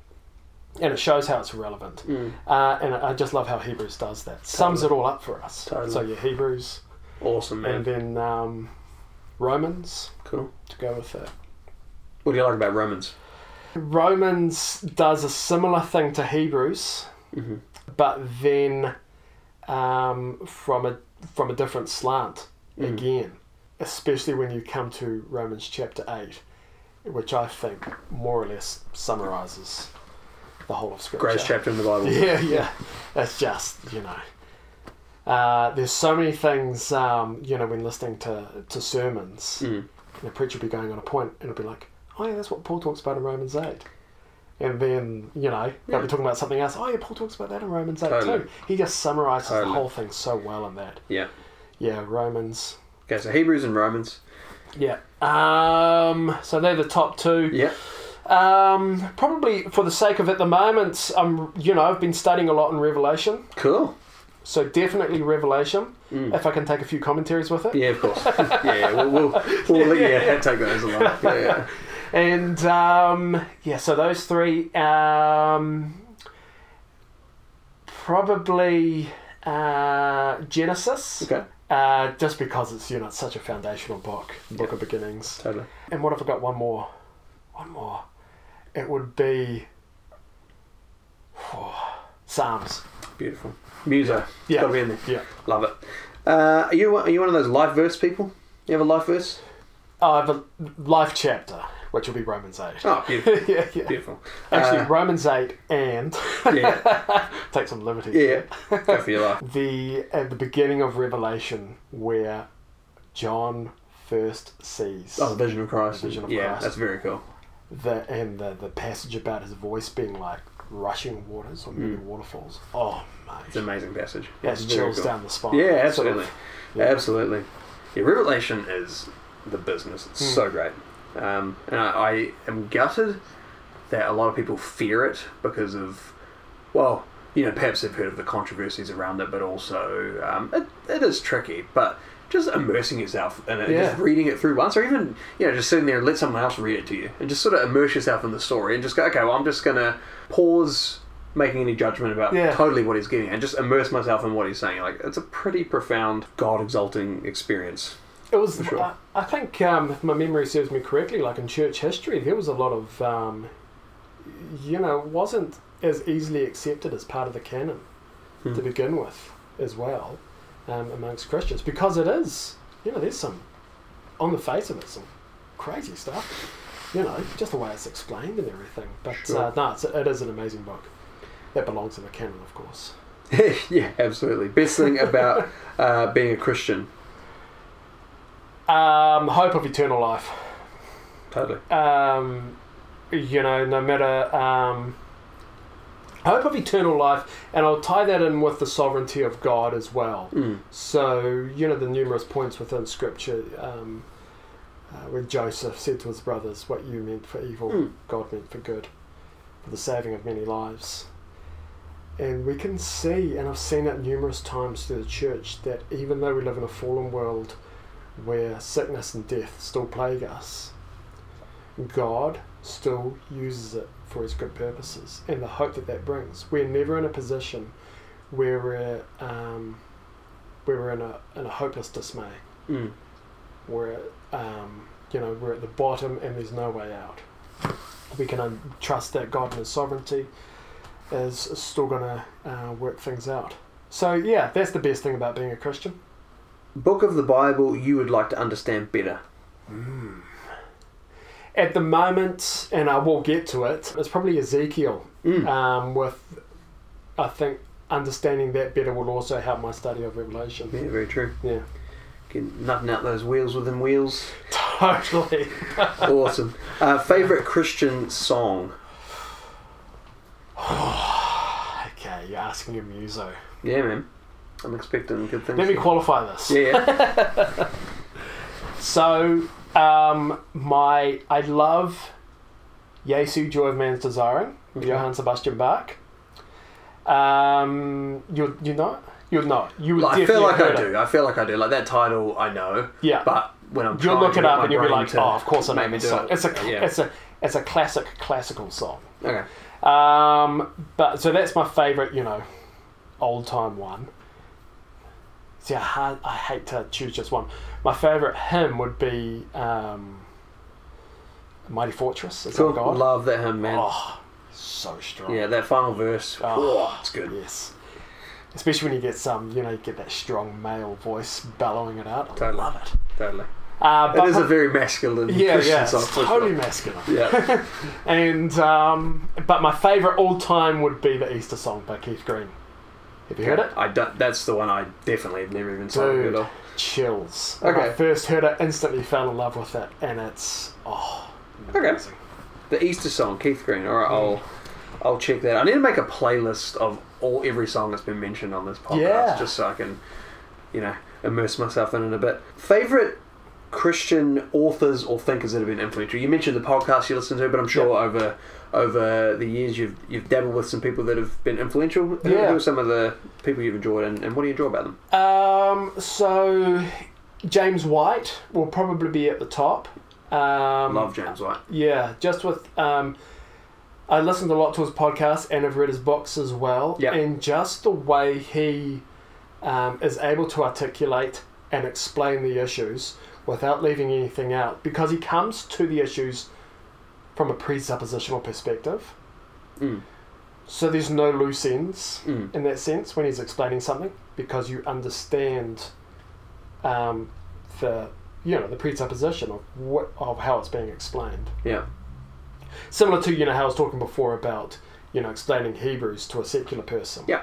and it shows how it's irrelevant. Mm. Uh, and I just love how Hebrews does that. Sums it all up for us. Totally. So yeah, Hebrews, Awesome, man. and then um, Romans cool. to go with it. What do you like about Romans? Romans does a similar thing to Hebrews, Mhm. but then um, from a from a different slant Mm. again. Especially when you come to Romans chapter eight, which I think more or less summarizes the whole of Scripture. Greatest chapter in the Bible. [LAUGHS] Yeah, yeah. It's just you know. Uh, there's so many things, um, you know, when listening to, to sermons, Mm. the preacher will be going on a point and it'll be like, oh, yeah, that's what Paul talks about in Romans 8. And then, you know, they'll be talking about something else. Oh, yeah, Paul talks about that in Romans 8 Totally. too. He just summarizes Totally. the whole thing so well in that. Yeah. Yeah, Romans. Okay, so Hebrews and Romans. Yeah. Um, so they're the top two. Yeah. Um, probably for the sake of at the moment, I'm, you know, I've been studying a lot in Revelation. Cool. So definitely Revelation. If I can take a few commentaries with it. Mm. Yeah, of course. [LAUGHS] yeah, yeah, we'll, we'll, we'll let you [LAUGHS] take those along. Yeah, yeah. And um, yeah, so those three. Um, probably uh, Genesis. Okay, Uh, just because it's you know it's such a foundational book, book Yeah. of beginnings. totally. And what if I got one more? One more. It would be Psalms. Beautiful. Muso. Yeah. Got to be in there. Yeah. Love it. Uh, are you are you one of those life verse people? You have a life verse? Oh, I have a life chapter, which will be Romans eight. Oh, [LAUGHS] beautiful. yeah, yeah. Beautiful. Actually, Uh, Romans eight and [LAUGHS] yeah, [LAUGHS] take some liberties. yeah. Go for your life. the at the beginning of Revelation where John first sees Oh, the vision of Christ. The vision of yeah, Christ. that's very cool. the and the, the passage about his voice being like rushing waters or many waterfalls. Oh It's an amazing passage. Yeah, It's chills cool. down the spine. Yeah, Sort of- absolutely. yeah. Absolutely. Yeah, Revelation is the business. It's Hmm. so great. Um, and I, I am gutted that a lot of people fear it because of, well, you know, perhaps they've heard of the controversies around it, but also um, it, it is tricky. But just immersing yourself in it, Yeah. just reading it through once, or even, you know, just sitting there and let someone else read it to you, and just sort of immerse yourself in the story and just go, okay, well, I'm just going to pause making any judgment about Yeah. totally what he's getting and just immerse myself in what he's saying. Like, it's a pretty profound, God exalting experience. It was. Sure. I, I think, um, if my memory serves me correctly, like in church history, there was a lot of, um, you know, wasn't as easily accepted as part of the canon Hmm. to begin with, as well, um, amongst Christians, because it is, you know, there's some, on the face of it, some crazy stuff. You know, just the way it's explained and everything. But Sure. uh, no, it's, it is an amazing book. That belongs in the canon, of course. [LAUGHS] yeah, absolutely. Best thing about uh, being a Christian Um, hope of eternal life. Totally. Um, you know, no matter. Um, hope of eternal life, and I'll tie that in with the sovereignty of God as well. Mm. So, you know, the numerous points within Scripture um, uh, where Joseph said to his brothers, What you meant for evil, Mm. God meant for good, for the saving of many lives. And we can see, and I've seen it numerous times through the church, that even though we live in a fallen world where sickness and death still plague us, God still uses it for his good purposes and the hope that that brings. We're never in a position where we're, um, where we're in a, in a hopeless dismay Mm. where um, you know we're at the bottom and there's no way out. We can um, trust that God and His sovereignty is still going to uh, work things out. So yeah, that's the best thing about being a Christian. Book of the Bible you would like to understand better. At the moment, and I will get to it, it's probably Ezekiel. Mm. Um, with I think understanding that better will also help my study of Revelation. yeah, very true. Yeah, Get nutting out those wheels within wheels. totally. [LAUGHS] Awesome. Uh, favorite Christian song? [SIGHS] okay, you're asking a muso. Yeah, man. I'm expecting good things. Let me qualify this. Yeah. [LAUGHS] So, um, my I love Jesu, Joy of Man's Desiring, Okay. Johann Sebastian Bach. Um, you you know you know you would Like, I feel like I heard it. do. I feel like I do. Like that title, I know. Yeah, But when I'm you'll look it up and you'll be like, oh, of course I know this song. it. It's a yeah. it's a it's a classic classical song. okay. Um, but so that's my favorite, you know, old time one. See, I, ha- I hate to choose just one. My favorite hymn would be um, "Mighty Fortress." Is Cool. that God? Love that hymn, man. Oh, so strong. Yeah, that final verse. Oh, Oh, it's good. Yes. Especially when you get some, you know, you get that strong male voice bellowing it out. I Totally. love it. Totally. Uh, It is a very masculine yeah, Christian yeah, song. for sure. totally masculine. Yeah. [LAUGHS] And um, but my favourite all time would be the Easter song by Keith Green. Have you heard it? I don't, that's the one I definitely have never even sung Dude, of. chills. When I Okay. first heard it, instantly fell in love with it, and it's oh, Okay. The Easter song, Keith Green. All right, I'll mm. I'll check that. I need to make a playlist of all every song that's been mentioned on this podcast, Yeah. just so I can, you know, immerse myself in it a bit. Favorite Christian authors or thinkers that have been influential. You mentioned the podcast you listen to, but I'm sure Yeah. over over the years you've you've dabbled with some people that have been influential. Yeah. who are some of the people you've enjoyed, and, and what do you enjoy about them? Um, so James White will probably be at the top. Um, Love James White. Yeah, just with um, I listened a lot to his podcast and I've read his books as well. Yeah. And just the way he um, is able to articulate and explain the issues without leaving anything out, because he comes to the issues from a presuppositional perspective. Mm. So there's no loose ends Mm. in that sense when he's explaining something, because you understand um, the you know the presupposition of what of how it's being explained Yeah. similar to you know how I was talking before about you know explaining Hebrews to a secular person. Yeah.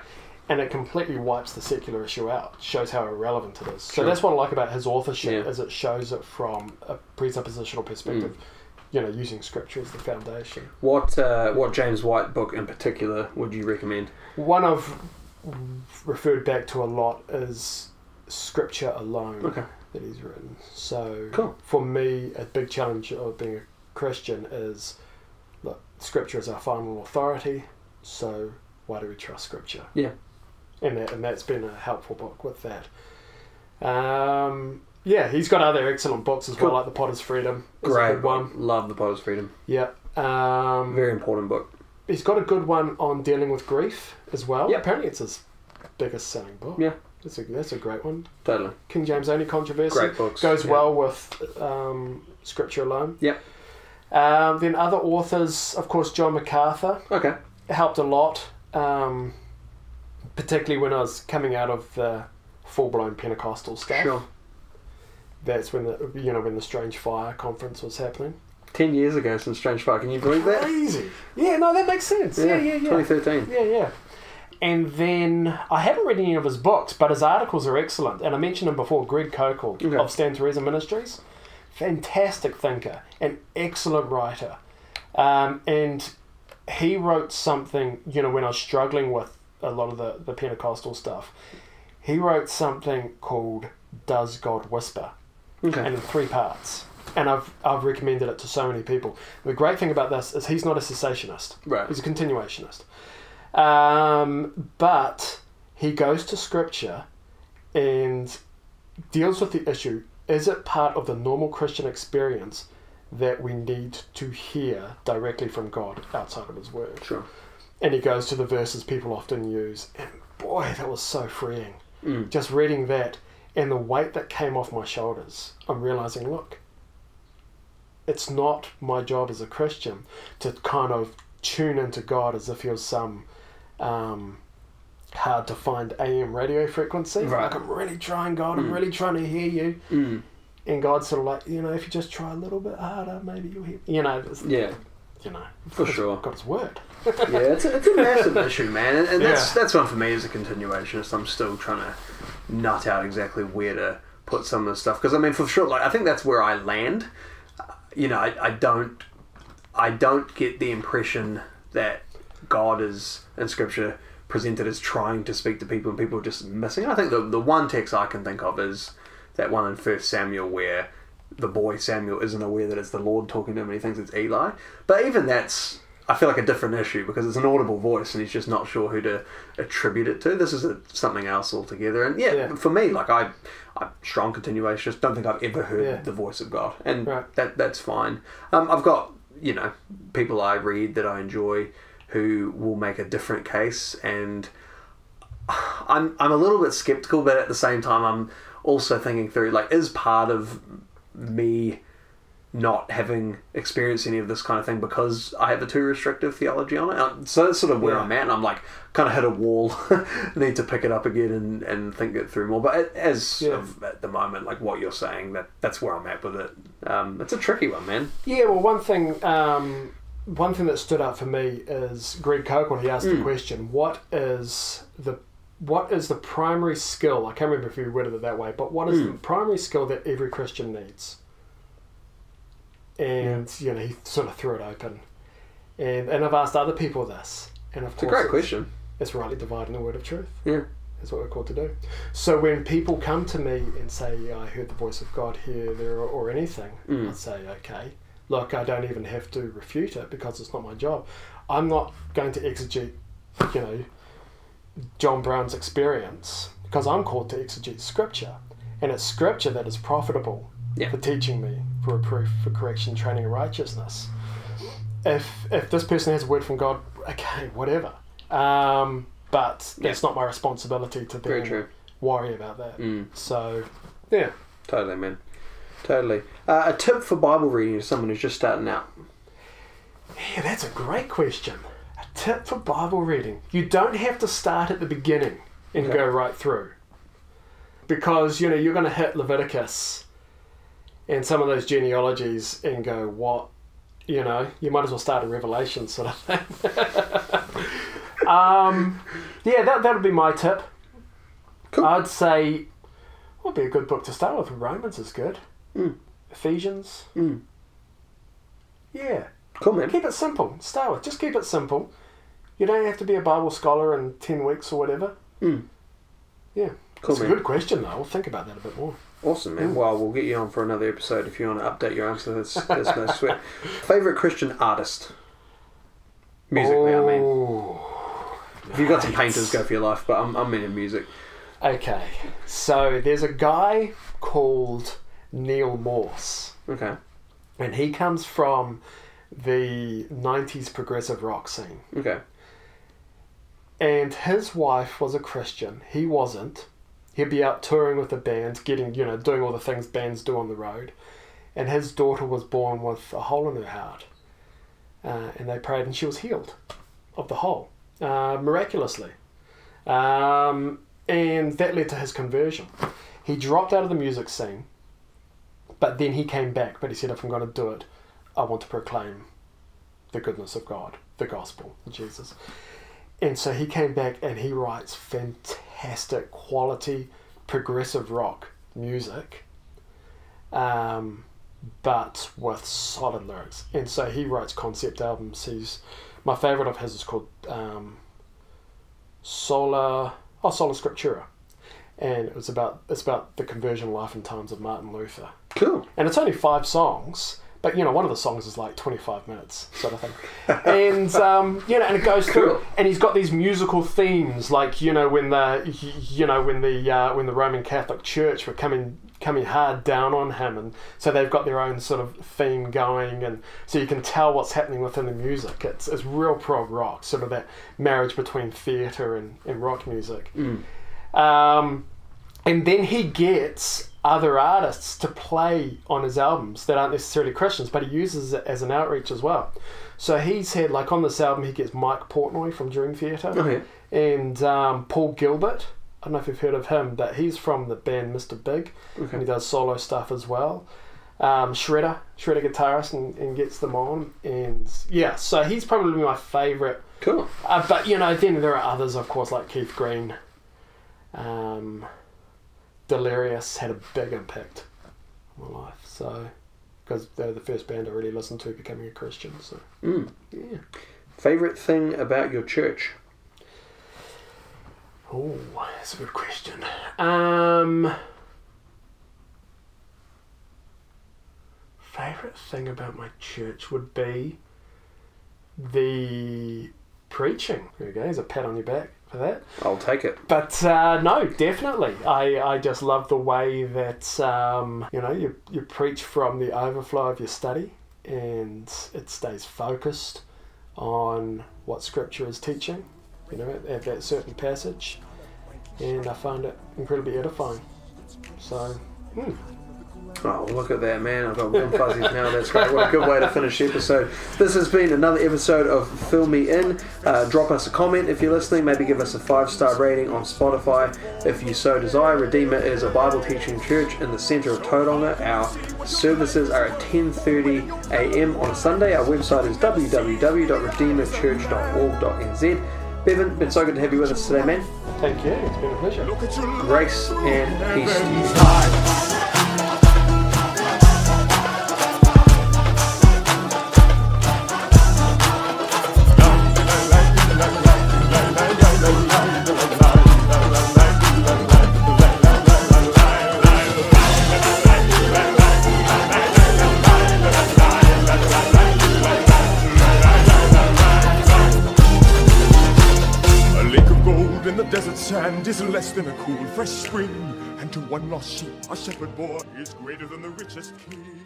And it completely wipes the secular issue out. Shows how irrelevant it is. So Sure. that's what I like about his authorship Yeah. is it shows it from a presuppositional perspective. Mm. You know, using scripture as the foundation. What uh, what James White book in particular would you recommend? One I've referred back to a lot is Scripture Alone Okay. that he's written. So Cool. for me, a big challenge of being a Christian is look, Scripture is our final authority. So why do we trust Scripture? Yeah. and that and that's been a helpful book with that. Um, yeah, he's got other excellent books as well, like The Potter's Freedom. Is a Great good one. Love the Potter's Freedom. Yeah. Um, Very important book. he's got a good one on dealing with grief as well. Yep. Apparently, it's his biggest selling book. Yeah. That's a that's a great one. Totally. King James Only Controversy Great books. goes Yeah. well with um, Scripture alone. Yep. Um, then other authors, of course, John MacArthur Okay. helped a lot, um, particularly when I was coming out of the full blown Pentecostal stuff. Sure. That's when the you know when the Strange Fire conference was happening. Ten years ago since Strange Fire. Can you believe that? Crazy. Yeah, no, that makes sense. Yeah, yeah, yeah. 2013. Yeah, yeah. and then I haven't read any of his books, but his articles are excellent. And I mentioned him before, Greg Koukl Okay. of Stand to Reason Ministries. Fantastic thinker, an excellent writer. Um, and he wrote something, you know, when I was struggling with a lot of the, the Pentecostal stuff, he wrote something called Does God Whisper? Okay. and in three parts. And I've I've recommended it to so many people. The great thing about this is he's not a cessationist. Right. He's a continuationist. Um, but he goes to scripture and deals with the issue is it part of the normal Christian experience that we need to hear directly from God outside of his word? Sure. And he goes to the verses people often use. And boy, that was so freeing. Mm. Just reading that and the weight that came off my shoulders, I'm realizing look, it's not my job as a Christian to kind of tune into God as if he was some um, hard to find AM radio frequency. Right. Like, I'm really trying, God, I'm Mm. really trying to hear you. Mm. And God's sort of like, you know, if you just try a little bit harder, maybe you'll hear. You know, Yeah. you know, For sure. God's word. yeah, it's a, it's a massive [LAUGHS] issue, man, and, and that's Yeah. that's one for me as a continuationist. I'm still trying to nut out exactly where to put some of the stuff because I mean, for sure, like I think that's where I land. You know, I, I don't I don't get the impression that God is in Scripture presented as trying to speak to people and people are just missing. I think the the one text I can think of is that one in First Samuel where the boy Samuel isn't aware that it's the Lord talking to him and he thinks it's Eli. But even that's I feel like a different issue because it's an audible voice and he's just not sure who to attribute it to. This is a, something else altogether. And yeah, Yeah. for me, like I, I'm strong continuationist. Don't think I've ever heard Yeah. the voice of God, and Right. that that's fine. Um, I've got you know people I read that I enjoy who will make a different case, and I'm I'm a little bit skeptical, but at the same time, I'm also thinking through like is part of me not having experienced any of this kind of thing because I have a too restrictive theology on it. Uh, So that's sort of where Yeah. I'm at. And I'm like, kind of hit a wall, [LAUGHS] need to pick it up again and, and think it through more. But as Yeah. of at the moment, like what you're saying, that that's where I'm at with it. Um, it's a tricky one, man. Yeah, well, one thing, um, one thing that stood out for me is Greg Koukl when he asked the Mm. question, "What is the what is the primary skill?" I can't remember if he worded it that way, but what is Mm. the primary skill that every Christian needs? And you know, he sort of threw it open, and and I've asked other people this, and of It's a great question. it's rightly dividing the word of truth. Yeah. That's what we're called to do. So when people come to me and say, yeah, I heard the voice of God here, there, or, or anything, Mm. I say, okay, look, I don't even have to refute it because it's not my job. I'm not going to exegete, you know, John Brown's experience because I'm called to exegete Scripture. And it's Scripture that is profitable Yeah. for teaching me, for reproof, for correction, training, and righteousness. If, if this person has a word from God, okay, whatever. Um, but Yeah. it's not my responsibility to then true. worry about that. Mm. So, yeah. Totally, man. Totally. Uh, a tip for Bible reading to someone who's just starting out. Yeah, that's a great question. A tip for Bible reading. You don't have to start at the beginning and Okay. go right through. Because, you know, you're going to hit Leviticus and some of those genealogies and go, what? You know, you might as well start a Revelation sort of thing. [LAUGHS] um, yeah, that, that would be my tip. Cool. I'd say, would be a good book to start with? Romans is good. Mm. Ephesians. Mm. Yeah. Cool, man. Keep it simple. Start with. Just keep it simple. You don't have to be a Bible scholar in 10 weeks or whatever. Mm. Yeah. Cool, it's a good question, though. I'll think about that a bit more. Awesome, man. Mm. Well, we'll get you on for another episode if you want to update your answer. No sweat. [LAUGHS] Favorite Christian artist? Musically, I mean. Oh, If you've got some painters, go for your life, but I'm, I'm meaning music. Okay. So there's a guy called Neal Morse, Okay. and he comes from the 90s progressive rock scene. Okay. and his wife was a Christian. He wasn't. He'd be out touring with the band, getting, you know, doing all the things bands do on the road. And his daughter was born with a hole in her heart. Uh, and they prayed, and she was healed of the hole uh, miraculously. Um, and that led to his conversion. He dropped out of the music scene, but then he came back. But he said, if I'm going to do it, I want to proclaim the goodness of God, the gospel, Jesus and so he came back and he writes fantastic quality progressive rock music, um, but with solid lyrics. And so he writes concept albums. He's my favorite of his is called um, Sola oh Sola Scriptura, and it was about it's about the conversion life and times of Martin Luther. Cool. And it's only five songs, but you know, one of the songs is like 25 minutes, sort of thing. and, um, you know, and it goes through, Cool. and he's got these musical themes, like, you know, when the, you know, when the, uh, when the Roman Catholic Church were coming, coming hard down on him. And so they've got their own sort of theme going. And so you can tell what's happening within the music. It's, it's real prog rock, sort of that marriage between theatre and, and rock music. Um, and then he gets other artists to play on his albums that aren't necessarily Christians, but he uses it as an outreach as well. So he's had, like on this album, he gets Mike Portnoy from Dream Theater Oh, and um, Paul Gilbert. I don't know if you've heard of him, but he's from the band Mr. Big Okay. and he does solo stuff as well. Um, Shredder, Shredder guitarist, and, and gets them on. And yeah, so he's probably my favourite Cool. uh, but you know, then there are others, of course, like Keith Green. Um, Delirious had a big impact on my life. So, because they're the first band I really listened to becoming a Christian. So, Mm. yeah. Favorite thing about your church? Oh, that's a good question. Um, favorite thing about my church would be the preaching. There you go. There's a pat on your back for that. I'll take it. But uh, no, definitely. I, I just love the way that um, you know you, you preach from the overflow of your study, and it stays focused on what Scripture is teaching. You know, at, at that certain passage, and I find it incredibly edifying. So, hmm. Oh, look at that, man. I've got warm fuzzies now. That's great. What a good way to finish the episode. This has been another episode of Fill Me In. Uh, drop us a comment if you're listening. Maybe give us a five star rating on Spotify if you so desire. Redeemer is a Bible teaching church in the centre of Tauranga. Our services are at 10.30 a.m. on Sunday. Our website is www.redeemerchurch.org.nz. Bevin, been so good to have you with us today, man. thank you. It's been a pleasure. Grace and peace is less than a cool, fresh spring. And to one lost sheep, a shepherd boy is greater than the richest king.